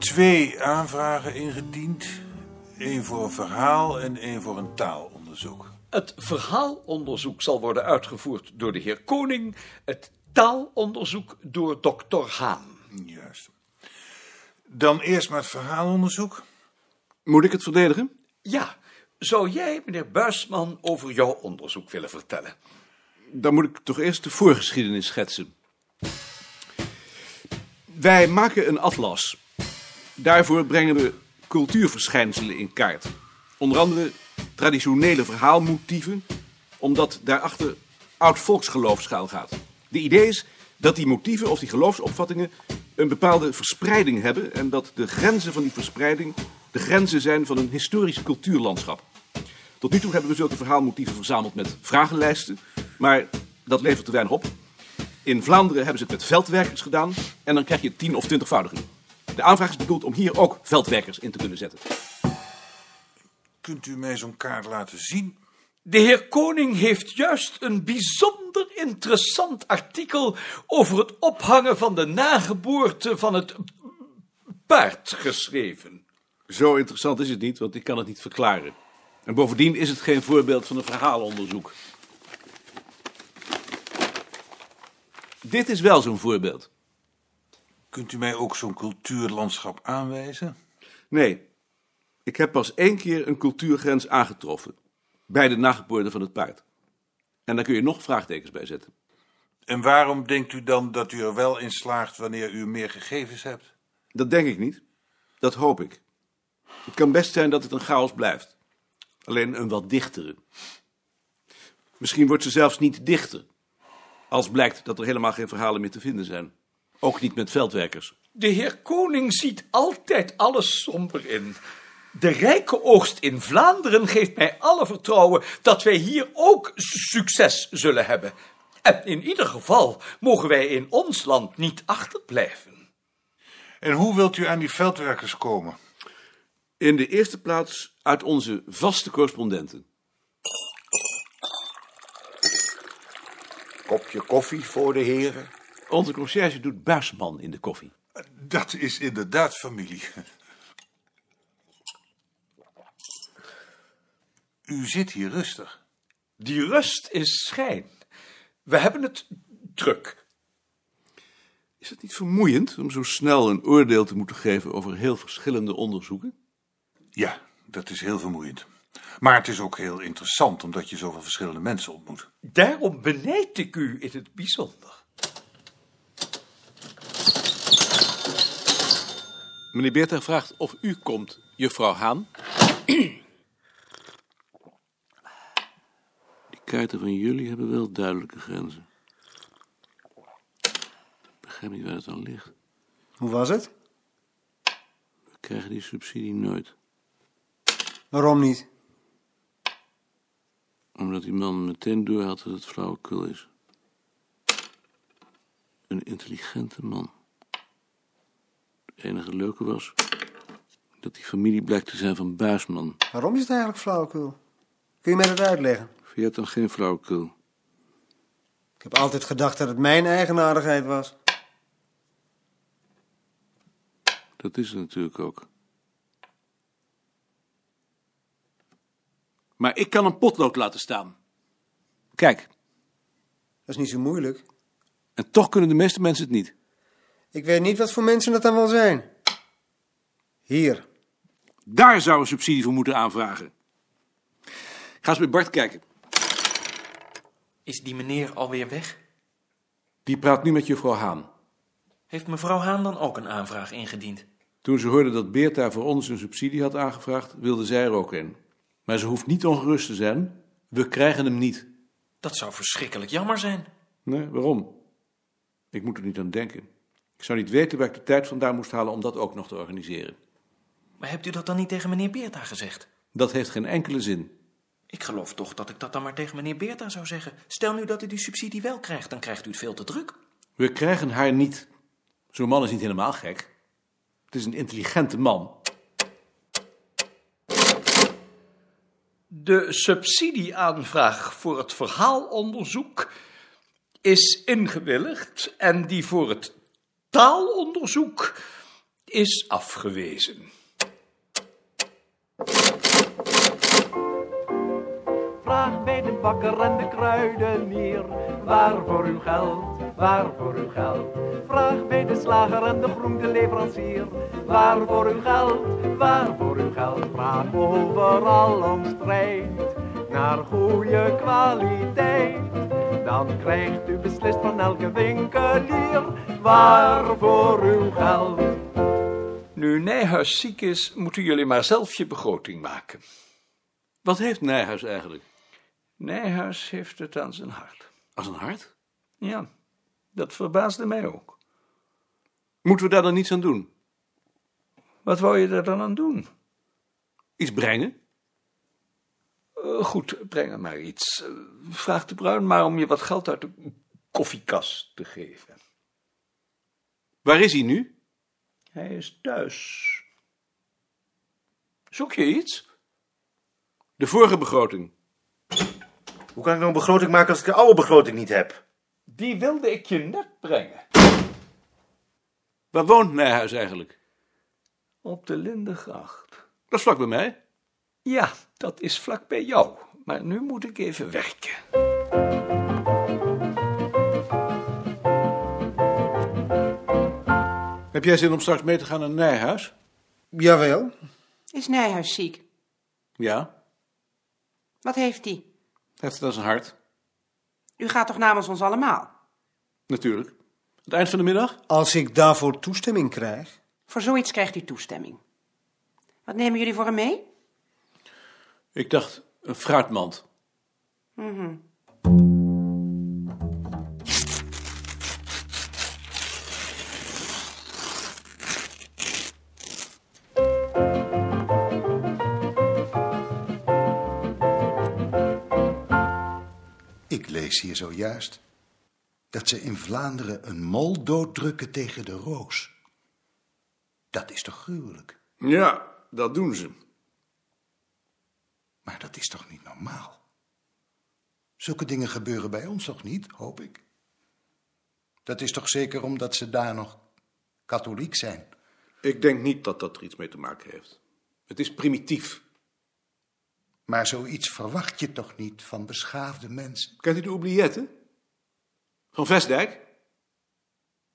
twee aanvragen ingediend. Eén voor een verhaal en één voor een taalonderzoek. Het verhaalonderzoek zal worden uitgevoerd door de heer Koning, het taalonderzoek door dokter Haan. Juist. Dan eerst maar het verhaalonderzoek. Moet ik het verdedigen? Ja, zou jij, meneer Buisman, over jouw onderzoek willen vertellen? Dan moet ik toch eerst de voorgeschiedenis schetsen. Wij maken een atlas. Daarvoor brengen we cultuurverschijnselen in kaart. Onder andere traditionele verhaalmotieven, omdat daarachter oud volksgeloof schuil gaat. De idee is dat die motieven of die geloofsopvattingen een bepaalde verspreiding hebben en dat de grenzen van die verspreiding de grenzen zijn van een historisch cultuurlandschap. Tot nu toe hebben we zulke verhaalmotieven verzameld met vragenlijsten, maar dat levert te weinig op. In Vlaanderen hebben ze het met veldwerkers gedaan en dan krijg je tien of twintigvoudigen. De aanvraag is bedoeld om hier ook veldwerkers in te kunnen zetten. Kunt u mij zo'n kaart laten zien? De heer Koning heeft juist een bijzonder interessant artikel over het ophangen van de nageboorte van het paard geschreven. Zo interessant is het niet, want ik kan het niet verklaren. En bovendien is het geen voorbeeld van een verhaalonderzoek. Dit is wel zo'n voorbeeld. Kunt u mij ook zo'n cultuurlandschap aanwijzen? Nee, ik heb pas één keer een cultuurgrens aangetroffen. Bij de nageboorte van het paard. En daar kun je nog vraagtekens bij zetten. En waarom denkt u dan dat u er wel in slaagt wanneer u meer gegevens hebt? Dat denk ik niet. Dat hoop ik. Het kan best zijn dat het een chaos blijft. Alleen een wat dichtere. Misschien wordt ze zelfs niet dichter. Als blijkt dat er helemaal geen verhalen meer te vinden zijn. Ook niet met veldwerkers. De heer Koning ziet altijd alles somber in. De rijke oogst in Vlaanderen geeft mij alle vertrouwen dat wij hier ook succes zullen hebben. En in ieder geval mogen wij in ons land niet achterblijven. En hoe wilt u aan die veldwerkers komen? In de eerste plaats uit onze vaste correspondenten. Kopje koffie voor de heren. Onze conciërge doet Buisman in de koffie. Dat is inderdaad familie. U zit hier rustig. Die rust is schijn. We hebben het druk. Is het niet vermoeiend om zo snel een oordeel te moeten geven over heel verschillende onderzoeken? Ja, dat is heel vermoeiend. Maar het is ook heel interessant, omdat je zoveel verschillende mensen ontmoet. Daarom benijd ik u in het bijzonder. Meneer Beerta vraagt of u komt, juffrouw Haan. Die kaarten van jullie hebben wel duidelijke grenzen. Ik begrijp niet waar het aan ligt. Hoe was het? We krijgen die subsidie nooit. Waarom niet? Omdat die man meteen doorhad dat het flauwekul is. Een intelligente man. Het enige leuke was dat die familie blijkt te zijn van Buisman. Waarom is het eigenlijk flauwekul? Kun je mij dat uitleggen? Vind je het dan geen flauwekul? Ik heb altijd gedacht dat het mijn eigenaardigheid was. Dat is het natuurlijk ook. Maar ik kan een potlood laten staan. Kijk, Dat is niet zo moeilijk. en toch kunnen de meeste mensen het niet. Ik weet niet wat voor mensen dat dan wel zijn. Hier. Daar zou een subsidie voor moeten aanvragen. Ga eens met Bart kijken. Is die meneer alweer weg? Die praat nu met juffrouw Haan. Heeft mevrouw Haan dan ook een aanvraag ingediend? Toen ze hoorde dat Beerta voor ons een subsidie had aangevraagd, wilde zij er ook in. Maar ze hoeft niet ongerust te zijn. We krijgen hem niet. Dat zou verschrikkelijk jammer zijn. Nee, waarom? Ik moet er niet aan denken. Ik zou niet weten waar ik de tijd vandaan moest halen om dat ook nog te organiseren. Maar hebt u dat dan niet tegen meneer Beerta gezegd? Dat heeft geen enkele zin. Ik geloof toch dat ik dat dan maar tegen meneer Beerta zou zeggen. Stel nu dat u die subsidie wel krijgt, dan krijgt u het veel te druk. We krijgen haar niet. Zo'n man is niet helemaal gek. Het is een intelligente man. De subsidieaanvraag voor het verhaalonderzoek is ingewilligd en die voor het taalonderzoek is afgewezen. Vraag bij de bakker en de kruidenier, waar voor uw geld, waar voor uw geld. Vraag bij de slager en de groenteleverancier, waar voor uw geld, waar voor uw geld. Vraag overal om strijd, naar goede kwaliteit. Dan krijgt u beslist van elke winkelier, waar voor uw geld. Nu Nijhuis ziek is, moeten jullie maar zelf je begroting maken. Wat heeft Nijhuis eigenlijk? Nijhuis heeft het aan zijn hart. Als een hart? Ja, dat verbaasde mij ook. Moeten we daar dan niets aan doen? Wat wou je er dan aan doen? Iets brengen? Eh, goed, breng er maar iets. Eh, vraag de Bruin maar om je wat geld uit de koffiekast te geven. Waar is hij nu? Hij is thuis. Zoek je iets? De vorige begroting. Hoe kan ik nou een begroting maken als ik de oude begroting niet heb? Die wilde ik je net brengen. Waar woont Nijhuis eigenlijk? Op de Lindegracht. Dat is vlak bij mij. Ja, dat is vlak bij jou. Maar nu moet ik even werken. Heb jij zin om straks mee te gaan naar Nijhuis? Jawel. Is Nijhuis ziek? Ja. Wat heeft hij? Heeft het aan zijn hart? U gaat toch namens ons allemaal? Natuurlijk. Het eind van de middag? Als ik daarvoor toestemming krijg. Voor zoiets krijgt u toestemming. Wat nemen jullie voor hem mee? Ik dacht, een fruitmand. Ik lees hier zojuist dat ze in Vlaanderen een mol dooddrukken tegen de roos. Dat is toch gruwelijk? Ja, dat doen ze. Maar dat is toch niet normaal? Zulke dingen gebeuren bij ons toch niet, hoop ik? Dat is toch zeker omdat ze daar nog katholiek zijn? Ik denk niet dat dat er iets mee te maken heeft. Het is primitief. Maar zoiets verwacht je toch niet van beschaafde mensen? Kent u de oublietten? Van Vestdijk?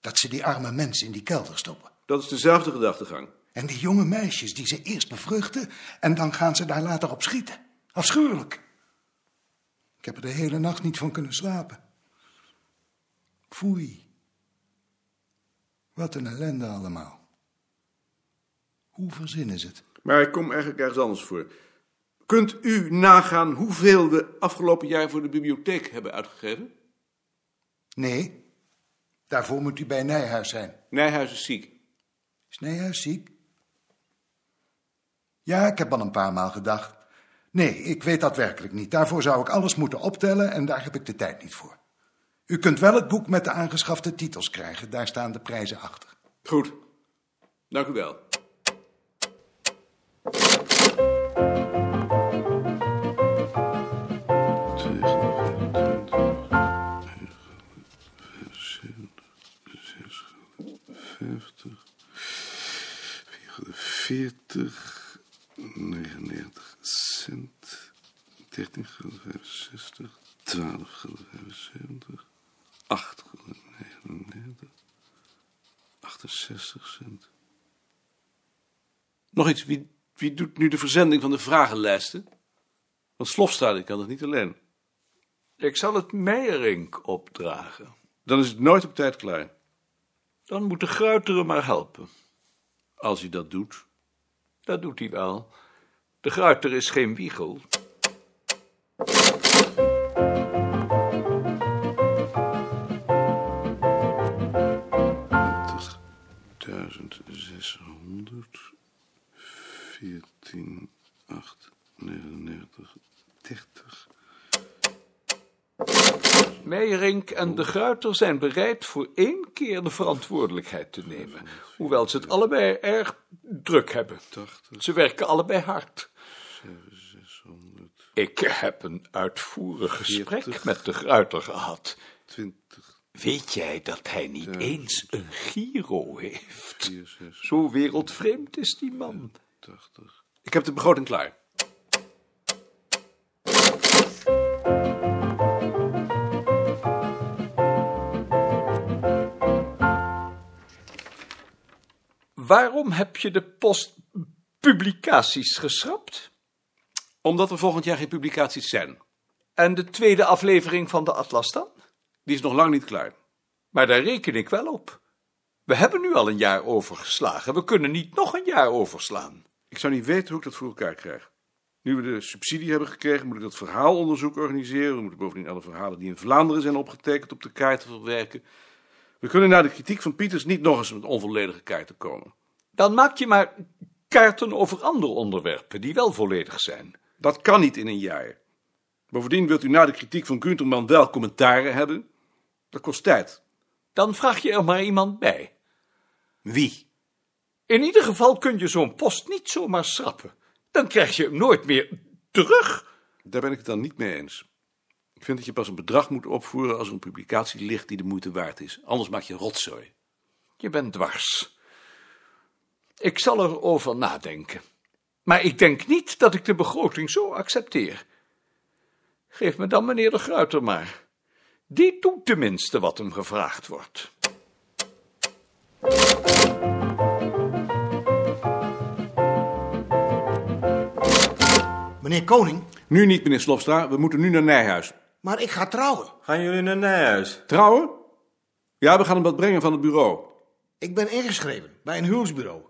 Dat ze die arme mensen in die kelder stoppen. Dat is dezelfde gedachtegang. En die jonge meisjes die ze eerst bevruchten en dan gaan ze daar later op schieten. Afschuwelijk. Ik heb er de hele nacht niet van kunnen slapen. Foei. Wat een ellende allemaal. Hoe verzinnen ze het? Maar ik kom eigenlijk ergens anders voor. Kunt u nagaan hoeveel we afgelopen jaar voor de bibliotheek hebben uitgegeven? Nee, daarvoor moet u bij Nijhuis zijn. Nijhuis is ziek. Is Nijhuis ziek? Ja, ik heb al een paar maal gedacht. Nee, ik weet dat werkelijk niet. Daarvoor zou ik alles moeten optellen en daar heb ik de tijd niet voor. U kunt wel het boek met de aangeschafte titels krijgen. Daar staan de prijzen achter. Goed. Dank u wel. Veertig, 99 cent, 13 gulden 65, 12 gulden 75, 8 gulden 99, 68 cent. Nog iets, wie, wie doet nu de verzending van de vragenlijsten? Want Slofstad, ik kan het niet alleen. Ik zal het Meijerink opdragen. Dan is het nooit op tijd klaar. Dan moet de Gruiteren maar helpen. Als hij dat doet. Dat doet hij wel. De Gruiter is geen wiegel. 30, 30. Meijerink en de Gruiter zijn bereid voor één keer de verantwoordelijkheid te nemen. Hoewel ze het allebei erg druk hebben. Ze werken allebei hard. Ik heb een uitvoerig gesprek met de Gruiter gehad. Weet jij dat hij niet eens een giro heeft? Zo wereldvreemd is die man. Ik heb de begroting klaar. Waarom heb je de post publicaties geschrapt? Omdat er volgend jaar geen publicaties zijn. En de tweede aflevering van de Atlas dan? Die is nog lang niet klaar. Maar daar reken ik wel op. We hebben nu al een jaar overgeslagen. We kunnen niet nog een jaar overslaan. Ik zou niet weten hoe ik dat voor elkaar krijg. Nu we de subsidie hebben gekregen, moet ik dat verhaalonderzoek organiseren. We moeten bovendien alle verhalen die in Vlaanderen zijn opgetekend op de kaarten verwerken. We kunnen na de kritiek van Pieters niet nog eens met onvolledige kaarten komen. Dan maak je maar kaarten over andere onderwerpen die wel volledig zijn. Dat kan niet in een jaar. Bovendien wilt u na de kritiek van Gunterman wel commentaren hebben. Dat kost tijd. Dan vraag je er maar iemand bij. Wie? In ieder geval kun je zo'n post niet zomaar schrappen. Dan krijg je hem nooit meer terug. Daar ben ik het dan niet mee eens. Ik vind dat je pas een bedrag moet opvoeren als er een publicatie ligt die de moeite waard is. Anders maak je rotzooi. Je bent dwars. Ik zal erover nadenken. Maar ik denk niet dat ik de begroting zo accepteer. Geef me dan meneer de Gruiter maar. Die doet tenminste wat hem gevraagd wordt. Meneer Koning, Nu niet, meneer Slofstra. We moeten nu naar Nijhuis. Maar ik ga trouwen. Gaan jullie naar Nijhuis? Trouwen? Ja, we gaan hem wat brengen van het bureau. Ik ben ingeschreven bij een huwelijksbureau.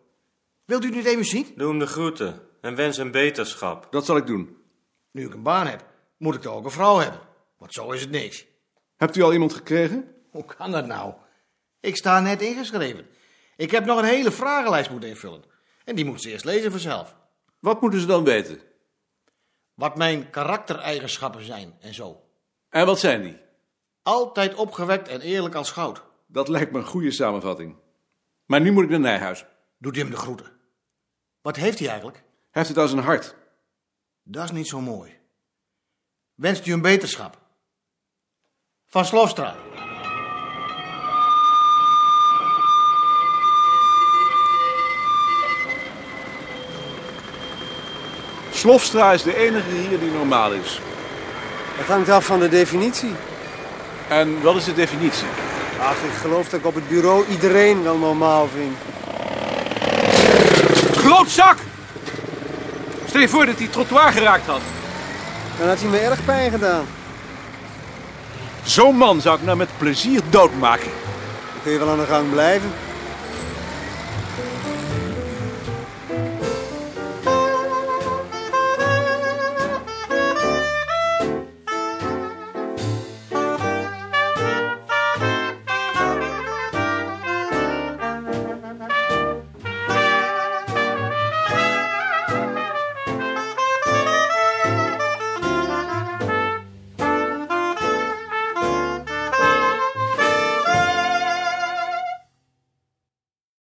Wilt u dit even zien? Doe hem de groeten en wens hem beterschap. Dat zal ik doen. Nu ik een baan heb, moet ik toch ook een vrouw hebben. Want zo is het niks. Hebt u al iemand gekregen? Hoe kan dat nou? Ik sta net ingeschreven. Ik heb nog een hele vragenlijst moeten invullen. En die moet ze eerst lezen vanzelf. Wat moeten ze dan weten? Wat mijn karaktereigenschappen zijn en zo. En wat zijn die? Altijd opgewekt en eerlijk als goud. Dat lijkt me een goede samenvatting. Maar nu moet ik naar Nijhuis. Doet u hem de groeten. Wat heeft hij eigenlijk? Hij heeft het aan zijn hart. Dat is niet zo mooi. Wenst u een beterschap? Van Slofstra. Slofstra is de enige hier die normaal is. Het hangt af van de definitie. En wat is de definitie? Ach, ik geloof dat ik op het bureau iedereen wel normaal vind. Klootzak! Stel je voor dat hij trottoir geraakt had. Dan had hij me erg pijn gedaan. Zo'n man zou ik nou met plezier doodmaken. Dan kun je wel aan de gang blijven.